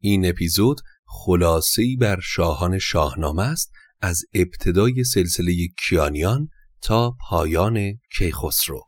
این اپیزود خلاصه‌ای بر شاهان شاهنامه است از ابتدای سلسله کیانیان تا پایان کیخسرو.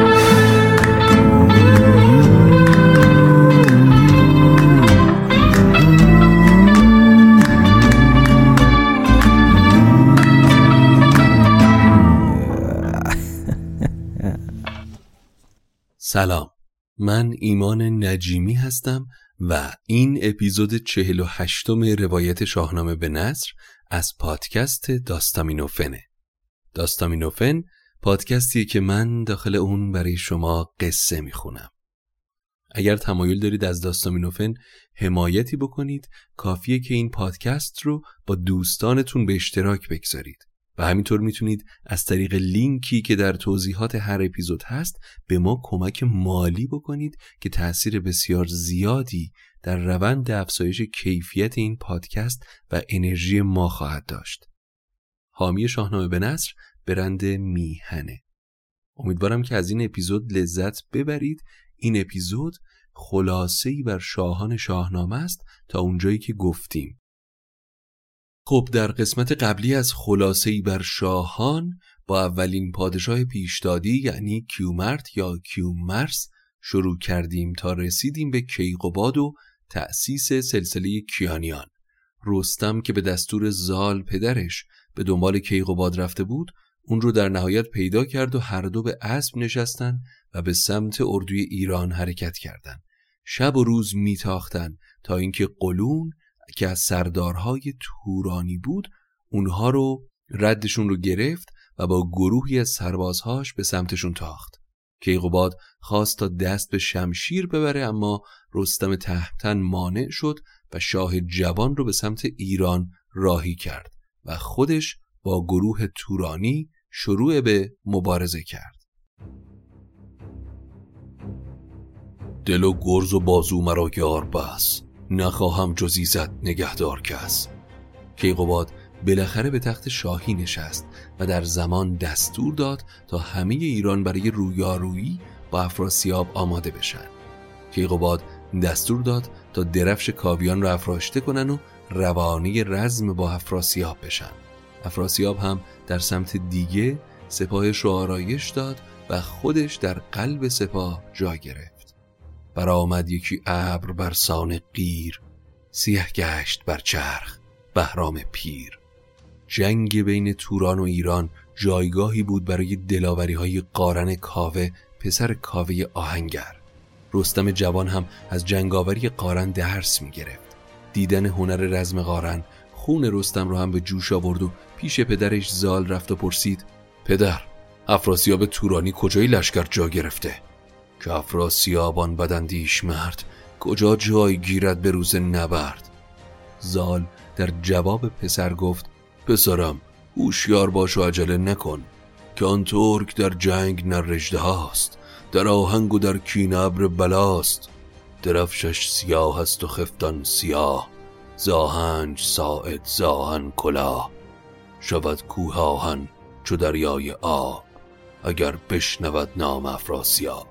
سلام. من ایمان نجیمی هستم و این اپیزود 48 روایت شاهنامه به نصر از پادکست داستامینوفنه. داستامینوفن پادکستی که من داخل اون برای شما قصه می‌خونم. اگر تمایل دارید از داستامینوفن حمایتی بکنید کافیه که این پادکست رو با دوستانتون به اشتراک بگذارید. و همینطور می‌تونید از طریق لینکی که در توضیحات هر اپیزود هست به ما کمک مالی بکنید که تأثیر بسیار زیادی در روند افزایش کیفیت این پادکست و انرژی ما خواهد داشت. حامی شاهنامه به نصر برند میهنه. امیدوارم که از این اپیزود لذت ببرید. این اپیزود خلاصه‌ای بر شاهان شاهنامه است تا اونجایی که گفتیم. خب در قسمت قبلی از خلاصه‌ای بر شاهان با اولین پادشاه پیشدادی یعنی کیومرت یا کیومرس شروع کردیم تا رسیدیم به کیقوباد و تأسیس سلسله کیانیان رستم که به دستور زال پدرش به دنبال کیقوباد رفته بود اون رو در نهایت پیدا کرد و هر دو به اسب نشستن و به سمت اردوی ایران حرکت کردند. شب و روز میتاختن تا اینکه قلون که از سردارهای تورانی بود اونها رو ردشون رو گرفت و با گروهی از سربازهاش به سمتشون تاخت. کیقوباد خواست تا دست به شمشیر ببره اما رستم تهمتن مانع شد و شاه جوان رو به سمت ایران راهی کرد و خودش با گروه تورانی شروع به مبارزه کرد. دل و گرز و بازو مرا یار بس نخواهم جز ایزد نگهدار کس. کیقوباد بالاخره به تخت شاهی نشست و در زمان دستور داد تا همه ایران برای رویارویی با افراسیاب آماده بشن. کیقوباد دستور داد تا درفش کاویان را افراشته کنن و روانه رزم با افراسیاب بشن. افراسیاب هم در سمت دیگه سپاهش رو آرایش داد و خودش در قلب سپاه جا گرفت. برآمد یکی ابر بر سان قیر سیه گشت بر چرخ بهرام پیر. جنگ بین توران و ایران جایگاهی بود برای دلاوری های قارن کاوه پسر کاوه آهنگر. رستم جوان هم از جنگاوری قارن درس می گرفت دیدن هنر رزم قارن خون رستم رو هم به جوش آورد و پیش پدرش زال رفت و پرسید پدر افراسیاب تورانی کجای لشکر جا گرفته؟ که افراسیابان بدندیش مرد کجا جای گیرد به روز نبرد؟ زال در جواب پسر گفت پسرم هوشیار باش و عجله نکن که آن ترک در جنگ نرجده هاست در آهنگ و در کین ابر بلاست. درفشش سیاه است و خفتان سیاه زاهنج ساعد زاهن کلاه. شود کوه آهن چو دریای آب اگر بشنود نام افراسیاب.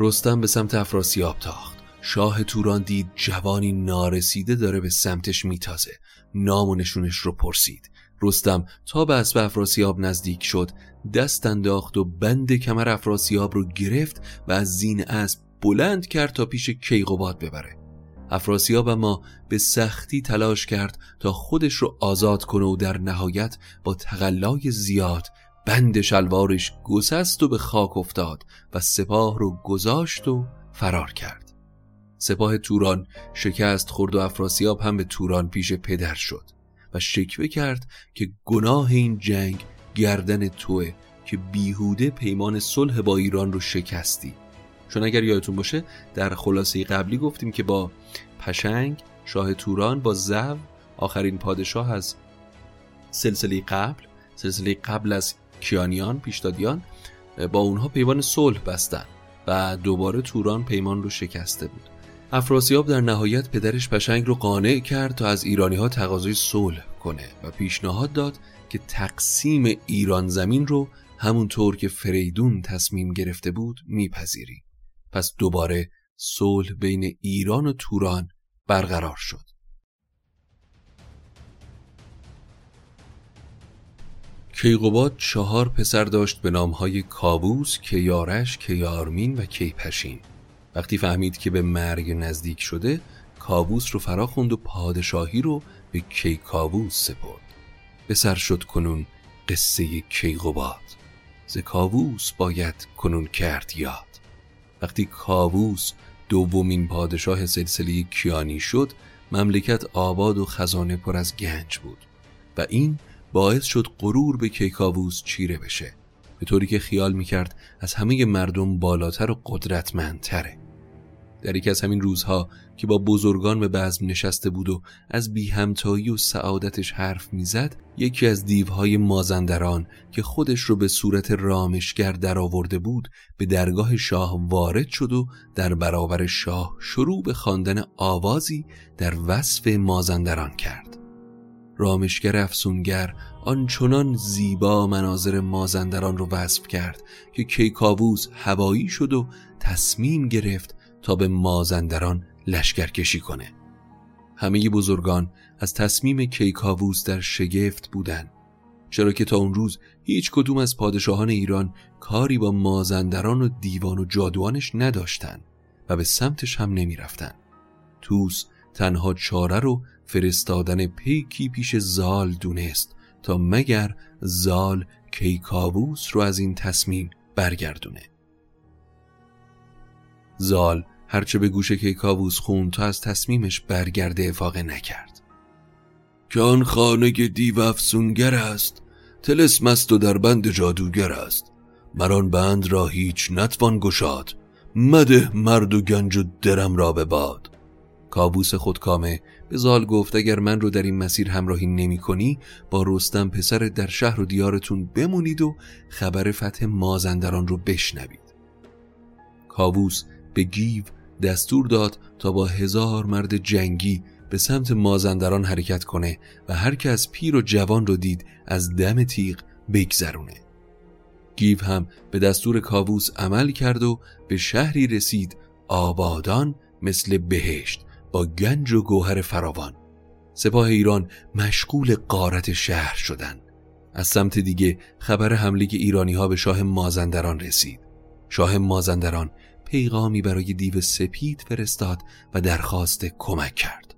رستم به سمت افراسیاب تاخت. شاه توران دید جوانی نارسیده داره به سمتش میتازه. نام و نشونش رو پرسید. رستم تا به اسب افراسیاب نزدیک شد دست انداخت و بند کمر افراسیاب رو گرفت و از زین اسب بلند کرد تا پیش کیقوباد ببره. افراسیاب اما به سختی تلاش کرد تا خودش رو آزاد کنه و در نهایت با تقلای زیاد بند شلوارش گسست و به خاک افتاد و سپاه رو گذاشت و فرار کرد. سپاه توران شکست خورد و افراسیاب هم به توران پیش پدر شد و شکوه کرد که گناه این جنگ گردن توه که بیهوده پیمان صلح با ایران رو شکستی. چون اگر یادتون باشه در خلاصه قبلی گفتیم که با پشنگ شاه توران با زو آخرین پادشاه از سلسله قبل سلسله قبل از کیانیان پیشدادیان با اونها پیمان صلح بستن و دوباره توران پیمان رو شکسته بود. افراسیاب در نهایت پدرش پشنگ رو قانع کرد تا از ایرانی ها تقاضای صلح کنه و پیشنهاد داد که تقسیم ایران زمین رو همونطور که فریدون تصمیم گرفته بود میپذیری. پس دوباره صلح بین ایران و توران برقرار شد. کیقوباد چهار پسر داشت به نامهای کابوس، کیارش، کیارمین و کیپشین. وقتی فهمید که به مرگ نزدیک شده کابوس رو فرا خوند و پادشاهی رو به کیکاووس سپرد. به سر شد کنون قصه کیقوباد. ز کاووس باید کنون کرد یاد. وقتی کاووس دومین پادشاه سلسله کیانی شد مملکت آباد و خزانه پر از گنج بود و این باعث شد غرور به کیکاووس چیره بشه به طوری که خیال می‌کرد از همه مردم بالاتر و قدرتمندتره. در یکی از همین روزها که با بزرگان به بزم نشسته بود و از بی همتایی و سعادتش حرف می‌زد یکی از دیوهای مازندران که خودش رو به صورت رامشگر درآورده بود به درگاه شاه وارد شد و در برابر شاه شروع به خواندن آوازی در وصف مازندران کرد. رامشگر افسونگر آنچنان زیبا مناظر مازندران رو وصف کرد که کیکاووس هوایی شد و تصمیم گرفت تا به مازندران لشکرکشی کنه همه بزرگان از تصمیم کیکاووس در شگفت بودند چرا که تا اون روز هیچ کدوم از پادشاهان ایران کاری با مازندران و دیوان و جادوانش نداشتند و به سمتش هم نمی رفتن. توس تنها چاره رو فرستادن پیکی پیش زال دونست تا مگر زال کیکاووس رو از این تصمیم برگردونه. زال هرچه به گوش کیکاووس خون تا از تصمیمش برگرده افاقه نکرد. که آن خانه دیو افسونگر است تلسم است و در بند جادوگر است. مران بند را هیچ نتوان گشاد مده مرد و گنج و درم را به باد. کابوس خودکامه به زال گفت اگر من رو در این مسیر همراهی نمی کنی با رستم پسر در شهر و دیارتون بمونید و خبر فتح مازندران رو بشنوید. کابوس به گیو دستور داد تا با هزار مرد جنگی به سمت مازندران حرکت کنه و هر از پیر و جوان رو دید از دم تیغ بگذرونه. گیو هم به دستور کاووس عمل کرد و به شهری رسید آبادان مثل بهشت. با گنج و گوهر فراوان. سپاه ایران مشغول قارت شهر شدند. از سمت دیگه خبر حمله ایرانی ها به شاه مازندران رسید. شاه مازندران پیغامی برای دیو سپید فرستاد و درخواست کمک کرد.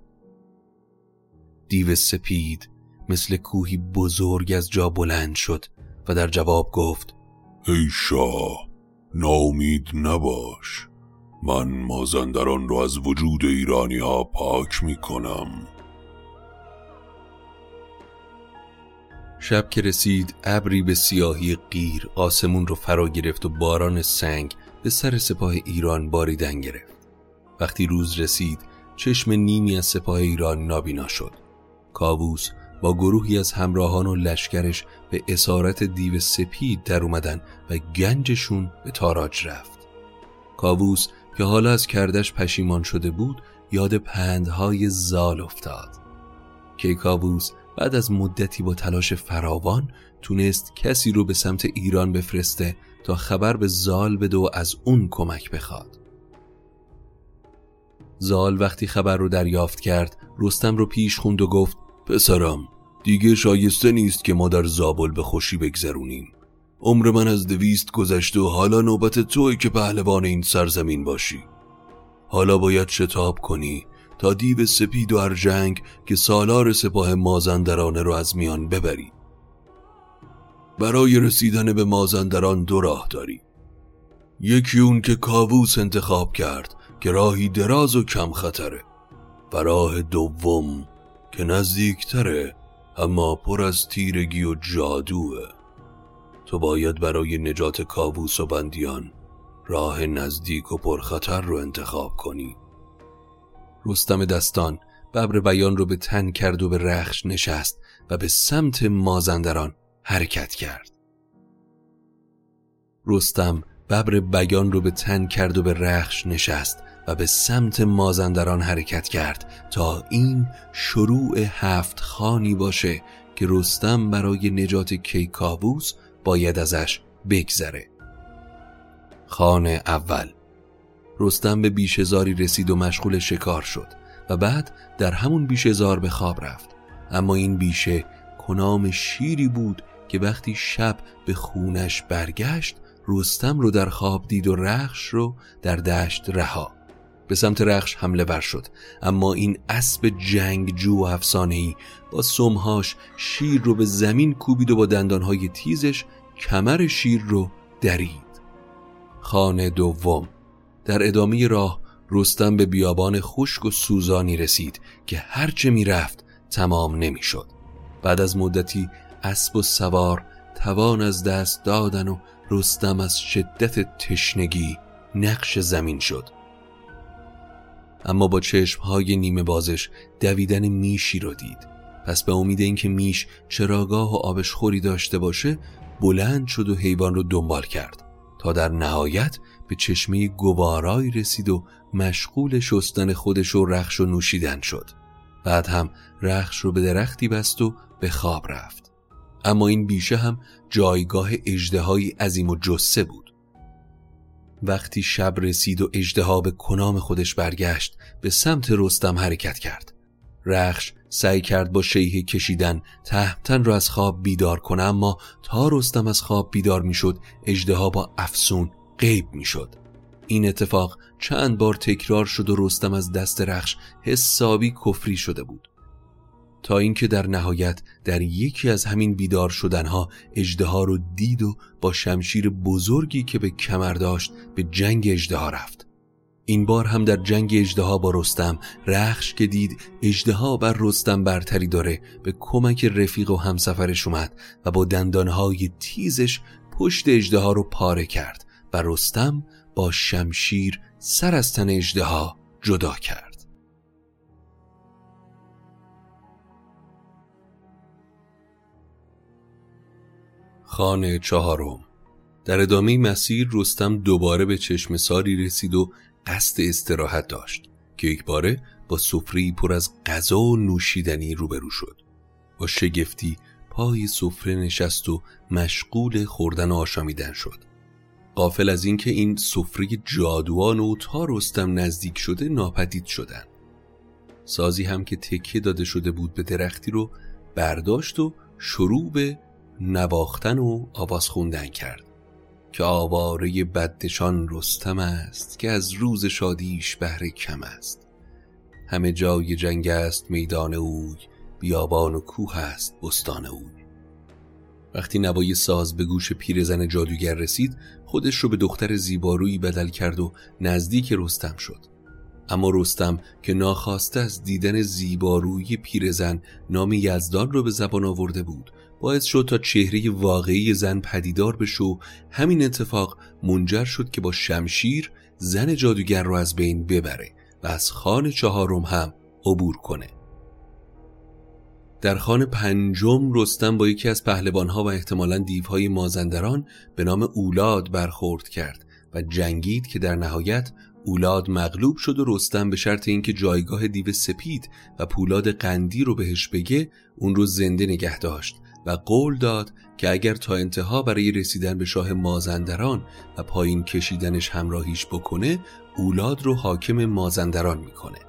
دیو سپید مثل کوهی بزرگ از جا بلند شد و در جواب گفت ای شاه ناامید نباش. من مازندران رو از وجود ایرانی ها پاک می کنم شب که رسید ابری به سیاهی غیر آسمون رو فرا گرفت و باران سنگ به سر سپاه ایران باریدن گرفت. وقتی روز رسید چشم نیمی از سپاه ایران نابینا شد. کاووس با گروهی از همراهان و لشکرش به اسارت دیو سپید در اومدن و گنجشون به تاراج رفت. کاووس که حالا از پشیمان شده بود یاد پندهای زال افتاد. کیکاووس بعد از مدتی با تلاش فراوان تونست کسی رو به سمت ایران بفرسته تا خبر به زال بده و از اون کمک بخواد. زال وقتی خبر رو دریافت کرد رستم رو پیش خوند و گفت پسرم دیگه شایسته نیست که ما در زابل به خوشی بگذرونیم. عمر من از دویست گذشته و حالا نوبت توی که پهلوان این سرزمین باشی. حالا باید شتاب کنی تا دیو سپید و ارجنگ که سالار سپاه مازندرانه رو از میان ببری. برای رسیدن به مازندران دو راه داری. یکی اون که کاووس انتخاب کرد که راهی دراز و کم خطره و راه دوم که نزدیکتره اما پر از تیرگی و جادوه. تو باید برای نجات کاووس و بندیان راه نزدیک و پرخطر رو انتخاب کنی. رستم دستان ببر بیان رو به تن کرد و به رخش نشست و به سمت مازندران حرکت کرد. رستم ببر بیان رو به تن کرد و به رخش نشست و به سمت مازندران حرکت کرد تا این شروع هفت خانی باشه که رستم برای نجات کیکاووس باید ازش بگذره. خان اول. رستم به بیشزاری رسید و مشغول شکار شد و بعد در همون بیشزار به خواب رفت. اما این بیشه کنام شیری بود که وقتی شب به خونش برگشت رستم رو در خواب دید و رخش رو در دشت رها. به سمت رخش حمله ور شد. اما این اسب جنگجو و افسانه‌ای با سمهاش شیر رو به زمین کوبید و با دندانهای تیزش کمر شیر رو درید. خانه دوم. در ادامه راه رستم به بیابان خشک و سوزانی رسید که هرچه می‌رفت تمام نمی‌شد. بعد از مدتی اسب و سوار توان از دست دادن و رستم از شدت تشنگی نقش زمین شد. اما با چشمهای نیمه بازش دویدن میشی را دید. پس به امید اینکه میش چراگاه و آبش خوری داشته باشه بلند شد و حیوان رو دنبال کرد. تا در نهایت به چشمه گوارایی رسید و مشغول شستن خودش و رخش و نوشیدن شد. بعد هم رخش رو به درختی بست و به خواب رفت. اما این بیشه هم جایگاه اجدهایی عظیم و جسه بود. وقتی شب رسید و اجدها به کنام خودش برگشت به سمت رستم حرکت کرد. رخش سعی کرد با شیه کشیدن تهمتن را از خواب بیدار کنه اما تا رستم از خواب بیدار می‌شد اجدها با افسون غیب می‌شد. این اتفاق چند بار تکرار شد و رستم از دست رخش حسابی کفری شده بود. تا اینکه در نهایت در یکی از همین بیدار شدنها اجدها رو دید و با شمشیر بزرگی که به کمر داشت به جنگ اجدها رفت. این بار هم در جنگ اجدها با رستم رخش که دید اجدها بر رستم برتری داره به کمک رفیق و همسفرش اومد و با دندانهای تیزش پشت اجدها رو پاره کرد و رستم با شمشیر سر از تن اجدها جدا کرد. خانه چهارم. در ادامه مسیر رستم دوباره به چشم ساری رسید و قصد استراحت داشت که یک باره با سفری پر از غذا و نوشیدنی روبرو شد. با شگفتی پای سفره نشست و مشغول خوردن و آشامیدن شد. قافل از اینکه این سفره جادوان و تا رستم نزدیک شده ناپدید شدن. سازی هم که تکیه داده شده بود به درختی رو برداشت و شروع به نواختن و آواز خوندن کرد که آواره بدشان رستم است که از روز شادیش بهره کم است. همه جای جنگ است میدان اوی بیابان و کوه است بستان اوی. وقتی نوای ساز به گوش پیرزن جادوگر رسید خودش رو به دختر زیبارویی بدل کرد و نزدیک رستم شد. اما رستم که ناخواسته از دیدن زیبارویی پیرزن نام یزدان رو به زبان آورده بود باعث شد تا چهره واقعی زن پدیدار بشه و همین اتفاق منجر شد که با شمشیر زن جادوگر رو از بین ببره و از خان چهارم هم عبور کنه. در خان پنجم رستم با یکی از پهلوانها و احتمالا دیوهای مازندران به نام اولاد برخورد کرد و جنگید که در نهایت اولاد مغلوب شد و رستم به شرط اینکه جایگاه دیو سپید و پولاد قندی رو بهش بگه اون رو زنده نگه داشت. و قول داد که اگر تا انتها برای رسیدن به شاه مازندران و پایین کشیدنش همراهیش بکنه اولاد رو حاکم مازندران می‌کنه.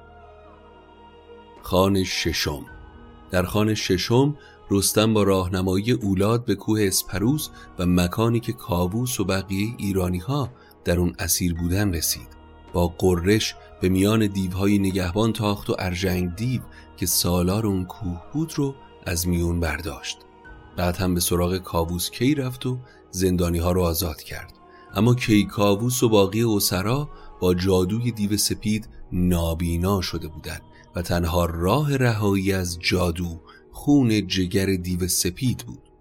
خان ششم در خان ششم رستم با راهنمایی اولاد به کوه اسپروس و مکانی که کاووس و بقیه ایرانی ها در اون اسیر بودن رسید. با قررش به میان دیوهای نگهبان تاخت و ارجنگ دیو که سالار اون کوه بود رو از میون برداشت. بعد هم به سراغ کاووس کی رفت و زندانی ها رو آزاد کرد. اما کی کاووس و باقی اوسرا با جادوی دیو سپید نابینا شده بودند و تنها راه رهایی از جادو خون جگر دیو سپید بود.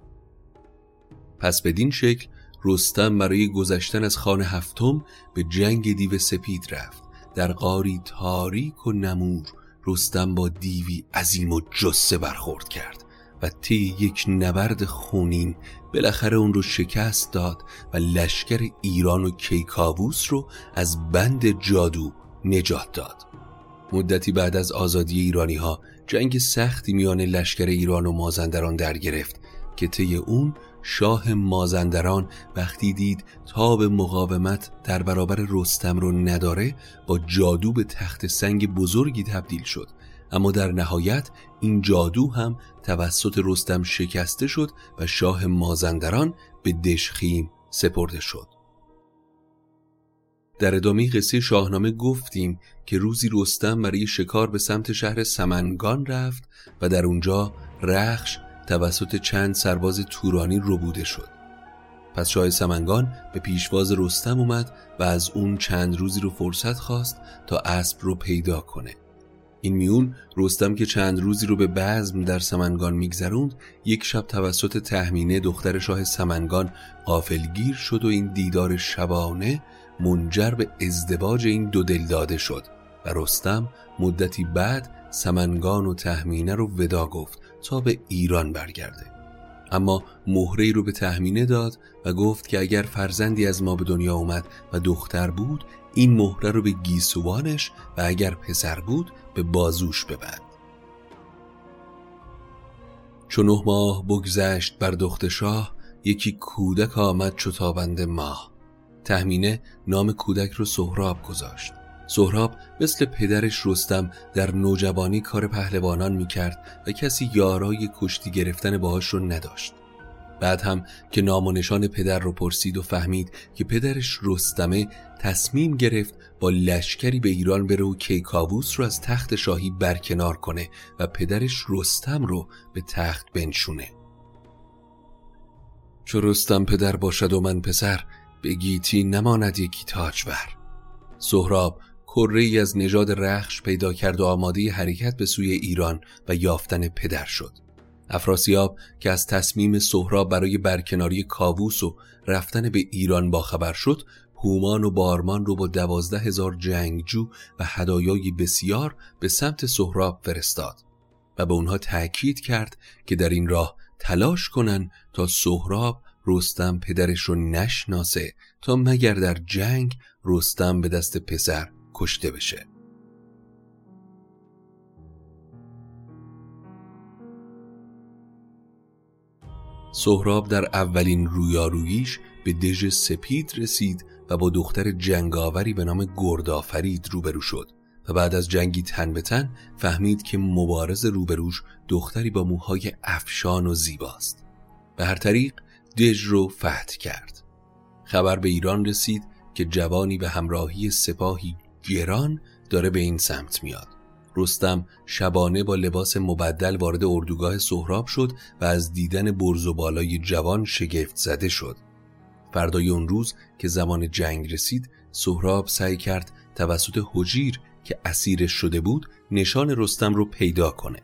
پس بدین شکل رستم برای گذشتن از خانه هفتم به جنگ دیو سپید رفت. در قاری تاریک و نمور رستم با دیوی عظیم و جسه برخورد کرد. و طی یک نبرد خونین بالاخره اون رو شکست داد و لشکر ایران و کیکاووس رو از بند جادو نجات داد. مدتی بعد از آزادی ایرانی ها جنگ سختی میان لشکر ایران و مازندران در گرفت که طی اون شاه مازندران وقتی دید تاب مقاومت در برابر رستم رو نداره با جادو به تخت سنگ بزرگی تبدیل شد. اما در نهایت این جادو هم توسط رستم شکسته شد و شاه مازندران به دشخیم سپرده شد. در ادامه قصه شاهنامه گفتیم که روزی رستم برای شکار به سمت شهر سمنگان رفت و در اونجا رخش توسط چند سرباز تورانی ربوده شد. پس شاه سمنگان به پیشواز رستم اومد و از اون چند روزی رو فرصت خواست تا اسب رو پیدا کنه. این میون رستم که چند روزی رو به بزم در سمنگان میگذروند یک شب توسط تهمینه دختر شاه سمنگان قافلگیر شد و این دیدار شبانه منجر به ازدواج این دو دل داده شد و رستم مدتی بعد سمنگان و تهمینه رو ودا گفت تا به ایران برگرده. اما مهره رو به تهمینه داد و گفت که اگر فرزندی از ما به دنیا اومد و دختر بود این مهره رو به گیسوانش و اگر پسر بود به بازوش ببند. چون نه ماه بگذشت بر دخت شاه یکی کودک آمد چو تابند ماه. تهمینه نام کودک رو سهراب گذاشت. سهراب مثل پدرش رستم در نوجوانی کار پهلوانان می‌کرد و کسی یارای کشتی گرفتن باهاش رو نداشت. بعد هم که نام و نشان پدر رو پرسید و فهمید که پدرش رستمه تصمیم گرفت با لشکری به ایران بره و کیکاووس رو از تخت شاهی برکنار کنه و پدرش رستم رو به تخت بنشونه. چو رستم پدر باشد و من پسر به گیتی نماند یکی تاجور. سهراب کره از نژاد رخش پیدا کرد و آماده حرکت به سوی ایران و یافتن پدر شد. افراسیاب که از تصمیم سهراب برای برکناری کاووس و رفتن به ایران باخبر شد هومان و بارمان رو با دوازده هزار جنگجو و هدایای بسیار به سمت سهراب فرستاد و به اونها تأکید کرد که در این راه تلاش کنن تا سهراب رستم پدرش رو نشناسه تا مگر در جنگ رستم به دست پسر کشته بشه. سهراب در اولین رویاروییش به دژ سپید رسید و با دختر جنگاوری به نام گردآفرید روبرو شد و بعد از جنگی تن به تن فهمید که مبارز روبروش دختری با موهای افشان و زیباست. به هر طریق دژ رو فتح کرد. خبر به ایران رسید که جوانی به همراهی سپاهی گران داره به این سمت میاد. رستم شبانه با لباس مبدل وارد اردوگاه سهراب شد و از دیدن برز و بالای جوان شگفت زده شد. فردای اون روز که زمان جنگ رسید سهراب سعی کرد توسط حجیر که اسیرش شده بود نشان رستم رو پیدا کنه.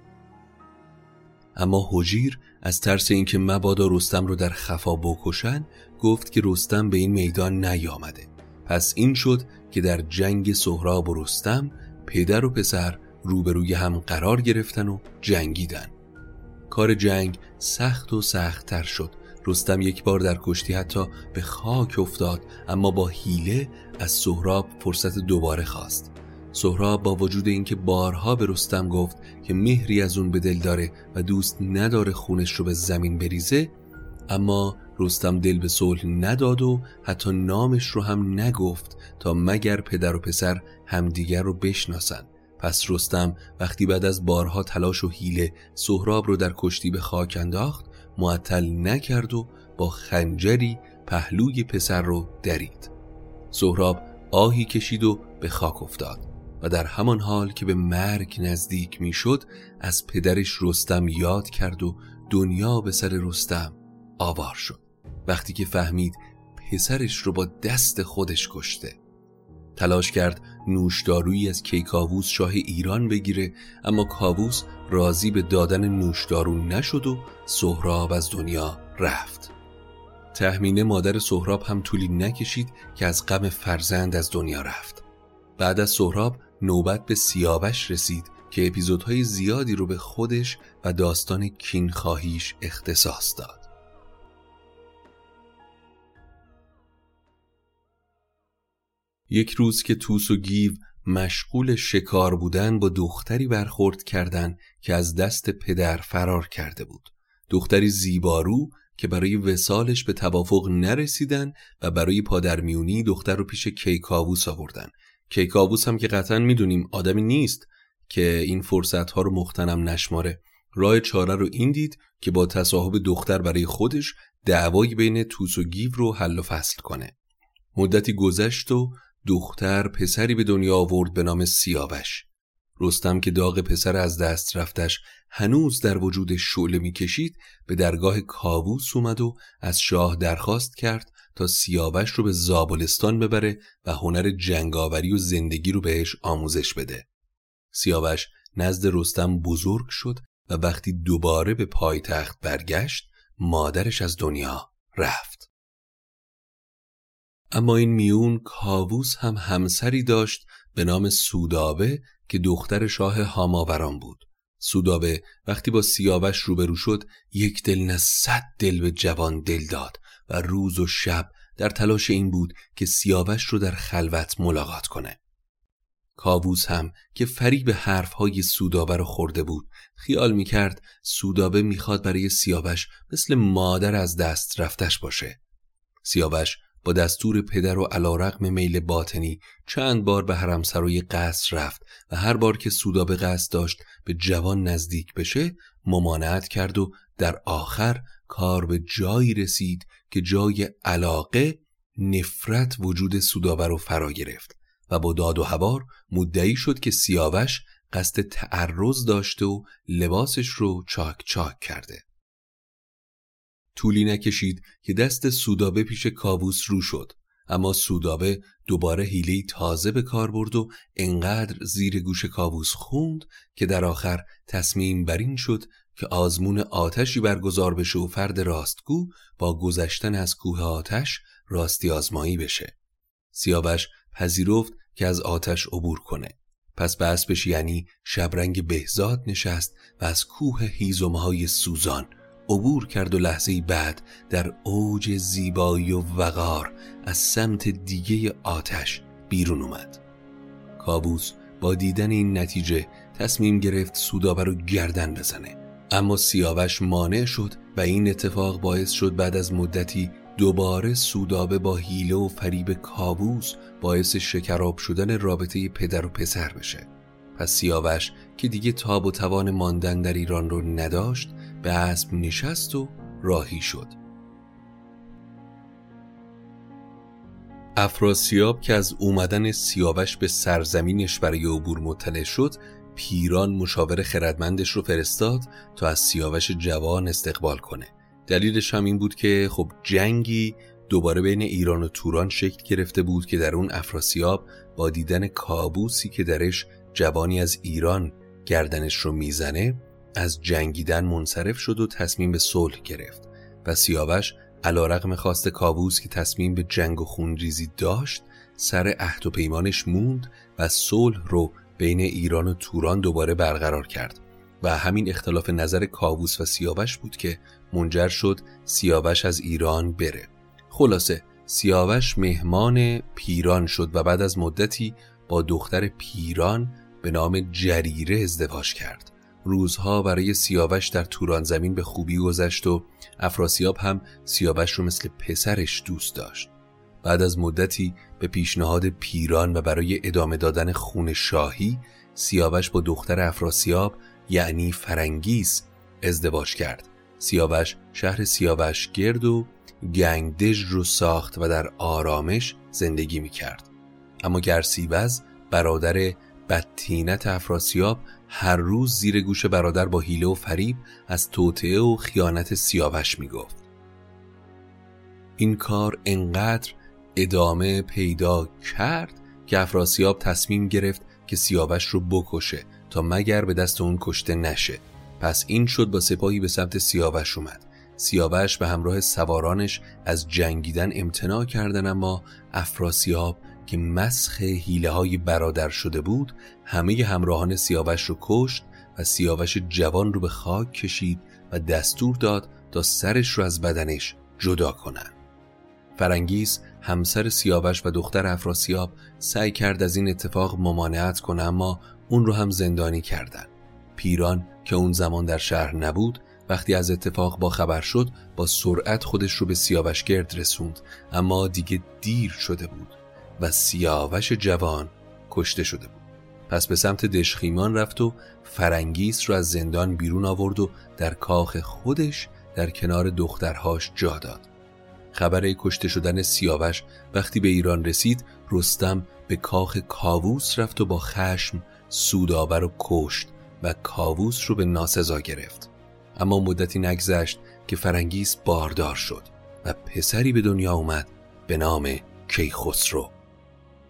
اما حجیر از ترس اینکه مبادا رستم رو در خفا بکشن گفت که رستم به این میدان نیامده. پس این شد که در جنگ سهراب و رستم پدر و پسر روبروی هم قرار گرفتن و جنگیدن. کار جنگ سخت و سختتر شد. رستم یک بار در کشتی حتی به خاک افتاد اما با حیله از سهراب فرصت دوباره خواست. سهراب با وجود اینکه بارها به رستم گفت که مهری از اون به دل داره و دوست نداره خونش رو به زمین بریزه اما رستم دل به صلح نداد و حتی نامش رو هم نگفت تا مگر پدر و پسر همدیگر رو بشناسن پس رستم وقتی بعد از بارها تلاش و حیله سهراب رو در کشتی به خاک انداخت معطل نکرد و با خنجری پهلوی پسر رو درید. سهراب آهی کشید و به خاک افتاد و در همان حال که به مرگ نزدیک می‌شد از پدرش رستم یاد کرد و دنیا به سر رستم آوار شد. وقتی که فهمید پسرش رو با دست خودش کشته. تلاش کرد نوشدارویی از کیکاووس شاه ایران بگیره اما کاووس راضی به دادن نوشدارو نشد و سهراب از دنیا رفت. تحمینه مادر سهراب هم طولی نکشید که از غم فرزند از دنیا رفت. بعد از سهراب نوبت به سیاوش رسید که اپیزودهای زیادی رو به خودش و داستان کینخواهیش اختصاص داد. یک روز که توس و گیو مشغول شکار بودن با دختری برخورد کردند که از دست پدر فرار کرده بود. دختری زیبارو که برای وسالش به توافق نرسیدن و برای پادرمیونی دختر رو پیش کیکاووس آوردن. کیکاووس هم که قطعا می‌دونیم آدمی نیست که این فرصت ها رو مختنم نشماره. راه چاره رو این دید که با تصاحب دختر برای خودش دعوایی بین توس و گیو رو حل و فصل کنه. مدتی گذشت و دختر پسری به دنیا آورد به نام سیاوش. رستم که داغ پسر از دست رفتش هنوز در وجود شعله می‌کشید به درگاه کاووس اومد و از شاه درخواست کرد تا سیاوش رو به زابلستان ببره و هنر جنگاوری و زندگی رو بهش آموزش بده. سیاوش نزد رستم بزرگ شد و وقتی دوباره به پایتخت برگشت مادرش از دنیا رفت. اما این میون کاووس هم همسری داشت به نام سودابه که دختر شاه هاماوران بود. سودابه وقتی با سیاوش روبرو شد یک دل نه صد دل به جوان دل داد و روز و شب در تلاش این بود که سیاوش رو در خلوت ملاقات کنه. کاووس هم که فریب حرفهای سودابه رو خورده بود خیال می‌کرد سودابه می‌خواد برای سیاوش مثل مادر از دست رفتش باشه. سیاوش با دستور پدر و علا رقم میل باطنی چند بار به حرم سرای قصر رفت و هر بار که سودابه قصد داشت به جوان نزدیک بشه ممانعت کرد و در آخر کار به جایی رسید که جای علاقه نفرت وجود سودابه رو فرا گرفت و با داد و هوار مدعی شد که سیاوش قصد تعرض داشته و لباسش رو چاک چاک کرده. طولی نکشید که دست سودابه پیش کاووس رو شد. اما سودابه دوباره حیله تازه به کار برد و انقدر زیر گوش کاووس خوند که در آخر تصمیم بر این شد که آزمون آتشی برگزار بشه و فرد راستگو با گذشتن از کوه آتش راستی آزمایی بشه. سیاوش پذیرفت که از آتش عبور کنه. پس به اسبش یعنی شبرنگ بهزاد نشست و از کوه هیزمهای سوزان عبور کرد و لحظه بعد در اوج زیبایی و وقار از سمت دیگه آتش بیرون اومد. کابوس با دیدن این نتیجه تصمیم گرفت سودابه رو گردن بزنه. اما سیاوش مانع شد و این اتفاق باعث شد بعد از مدتی دوباره سودابه با حیله و فریب کابوس باعث شکراب شدن رابطه پدر و پسر بشه. پس سیاوش که دیگه تاب و توان ماندن در ایران رو نداشت به اسب نشست و راهی شد. افراسیاب که از اومدن سیاوش به سرزمینش برای عبور مطلع شد پیران مشاور خردمندش رو فرستاد تا از سیاوش جوان استقبال کنه. دلیلش هم این بود که خب جنگی دوباره بین ایران و توران شکل گرفته بود که در اون افراسیاب با دیدن کابوسی که درش جوانی از ایران گردنش رو می‌زنه از جنگیدن منصرف شد و تصمیم به صلح گرفت و سیاوش علا رقم خواست کابوس که تصمیم به جنگ و خونریزی داشت سر عهد و پیمانش موند و صلح رو بین ایران و توران دوباره برقرار کرد و همین اختلاف نظر کاووس و سیاوش بود که منجر شد سیاوش از ایران بره. خلاصه سیاوش مهمان پیران شد و بعد از مدتی با دختر پیران به نام جریره ازدواج کرد. روزها برای سیاوش در توران زمین به خوبی گذشت و افراسیاب هم سیاوش رو مثل پسرش دوست داشت. بعد از مدتی به پیشنهاد پیران و برای ادامه دادن خون شاهی سیاوش با دختر افراسیاب یعنی فرنگیس ازدواج کرد. سیاوش شهر سیاوش گرد و گنگدژ رو ساخت و در آرامش زندگی می کرد اما گرسیوز برادر بدتینت افراسیاب هر روز زیر گوش برادر با حیله و فریب از توطعه و خیانت سیاوش می گفت این کار انقدر ادامه پیدا کرد که افراسیاب تصمیم گرفت که سیاوش رو بکشه تا مگر به دست اون کشته نشه. پس این شد با سپاهی به سمت سیاوش اومد. سیاوش به همراه سوارانش از جنگیدن امتناع کردن اما افراسیاب که مسخ حیله های برادر شده بود همه همراهان سیاوش رو کشت و سیاوش جوان رو به خاک کشید و دستور داد تا سرش رو از بدنش جدا کنن. فرنگیس همسر سیاوش و دختر افراسیاب سعی کرد از این اتفاق ممانعت کنه اما اون رو هم زندانی کردن. پیران که اون زمان در شهر نبود وقتی از اتفاق با خبر شد با سرعت خودش رو به سیاوش گرد رسوند اما دیگه دیر شده بود. و سیاوش جوان کشته شده بود. پس به سمت دشخیمان رفت و فرنگیس رو از زندان بیرون آورد و در کاخ خودش در کنار دخترهاش جا داد. خبر کشته شدن سیاوش وقتی به ایران رسید رستم به کاخ کاووس رفت و با خشم سودآور و کشت و کاووس رو به ناسزا گرفت. اما مدتی نگذشت که فرنگیس باردار شد و پسری به دنیا اومد به نام کیخسرو.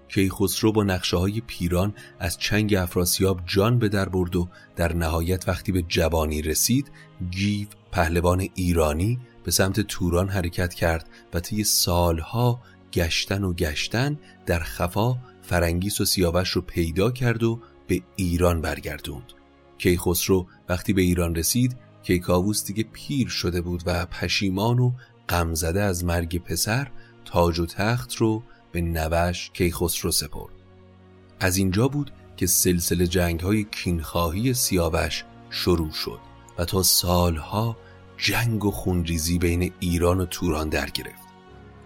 کیخسرو با نقشه های پیران از چنگ افراسیاب جان به در برد و در نهایت وقتی به جوانی رسید گیو پهلوان ایرانی به سمت توران حرکت کرد و طی سالها گشتن و گشتن در خفا فرنگیس و سیاوش رو پیدا کرد و به ایران برگردوند. کیخسرو وقتی به ایران رسید کیکاووس دیگه پیر شده بود و پشیمان و غمزده از مرگ پسر تاج و تخت رو به نوش کیخسرو سپرد. از اینجا بود که سلسله جنگ های کینخواهی سیاوش شروع شد و تا سالها جنگ و خونریزی بین ایران و توران در گرفت.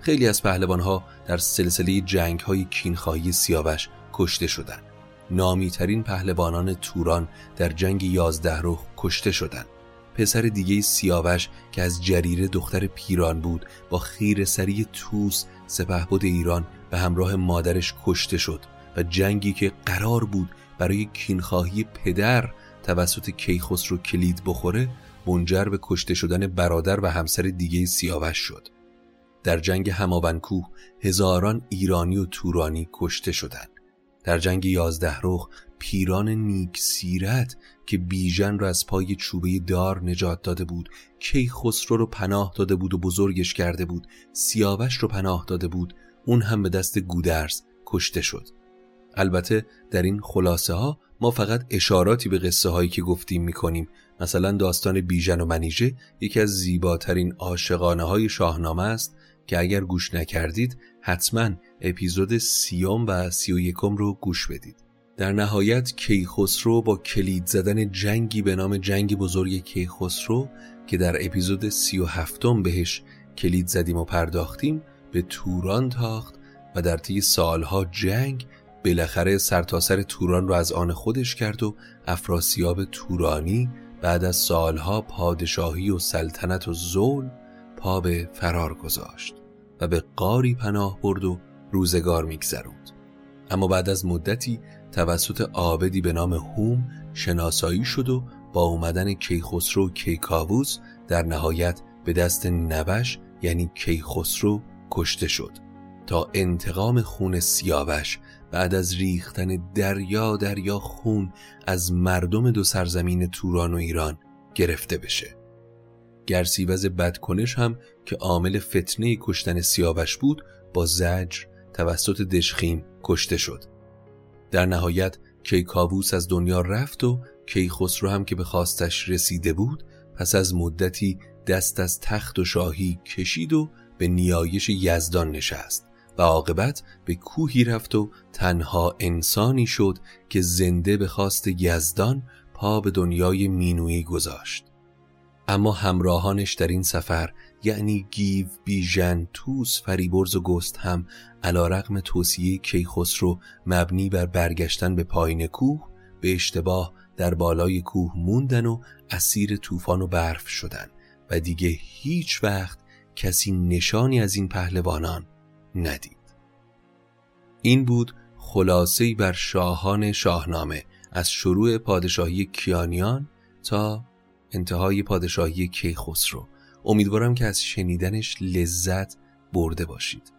خیلی از پهلوانها در سلسله جنگ های کینخواهی سیاوش کشته شدند. نامی ترین پهلوانان توران در جنگ یازده روح کشته شدند. پسر دیگه سیاوش که از جریره دختر پیران بود با خیر سری توس سپهبد ایران به همراه مادرش کشته شد و جنگی که قرار بود برای کینخواهی پدر توسط کیخسرو کلید بخوره منجر به کشته شدن برادر و همسر دیگه سیاوش شد. در جنگ هماونکوه هزاران ایرانی و تورانی کشته شدند. در جنگ یازده رخ پیران نیک سیرت که بیژن را از پای چوبه دار نجات داده بود کی خسرو رو پناه داده بود و بزرگش کرده بود. سیاوش رو پناه داده بود اون هم به دست گودرز کشته شد. البته در این خلاصه ها ما فقط اشاراتی به قصه هایی که گفتیم می‌کنیم. مثلا داستان بیژن و منیژه یکی از زیباترین عاشقانه های شاهنامه است که اگر گوش نکردید حتما اپیزود سیوم و سی و یکم رو گوش بدید. در نهایت کیخسرو با کلید زدن جنگی به نام جنگ بزرگ کیخسرو که در اپیزود سی و هفتم بهش کلید زدیم و پرداختیم به توران تاخت و در طی سالها جنگ بالاخره سرتاسر سر توران رو از آن خودش کرد و افراسیاب تورانی بعد از سالها پادشاهی و سلطنت و زول پا به فرار گذاشت و به قاری پناه برد و روزگار میگذروند. اما بعد از مدتی توسط آبدی به نام هوم شناسایی شد و با اومدن کیخسرو و کیکاووس در نهایت به دست نوش یعنی کیخسرو کشته شد تا انتقام خون سیاوش بعد از ریختن دریا دریا خون از مردم دو سرزمین توران و ایران گرفته بشه. گرسیوز بدکنش هم که عامل فتنه کشتن سیاوش بود با زجر توسط دشخیم کشته شد. در نهایت کیکاووس از دنیا رفت و کیخسرو هم که به خواستش رسیده بود پس از مدتی دست از تخت و شاهی کشید و به نیایش یزدان نشست و عاقبت به کوهی رفت و تنها انسانی شد که زنده به خواست یزدان پا به دنیای مینویی گذاشت. اما همراهانش در این سفر یعنی گیو، بیژن، توس، فریبرز و گست هم علا رقم توصیه کیخسرو مبنی بر برگشتن به پایین کوه به اشتباه در بالای کوه موندن و اسیر طوفان و برف شدن و دیگه هیچ وقت کسی نشانی از این پهلوانان ندید. این بود خلاصه بر شاهان شاهنامه از شروع پادشاهی کیانیان تا انتهای پادشاهی کیخسرو. امیدوارم که از شنیدنش لذت برده باشید.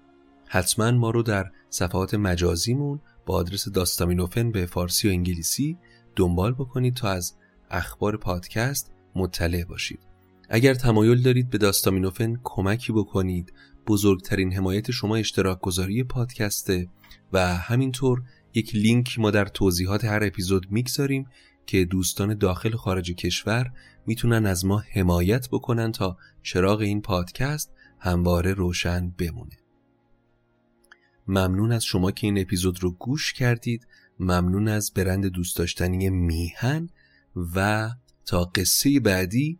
حتما ما رو در صفحات مجازیمون با آدرس داستامینوفن به فارسی و انگلیسی دنبال بکنید تا از اخبار پادکست مطلع باشید. اگر تمایل دارید به داستامینوفن کمکی بکنید بزرگترین حمایت شما اشتراک گذاری پادکسته و همینطور یک لینک ما در توضیحات هر اپیزود می‌گذاریم که دوستان داخل خارج کشور می‌تونن از ما حمایت بکنن تا چراغ این پادکست همواره روشن بمونه. ممنون از شما که این اپیزود رو گوش کردید. ممنون از برند دوست داشتنی میهن و تا قصه بعدی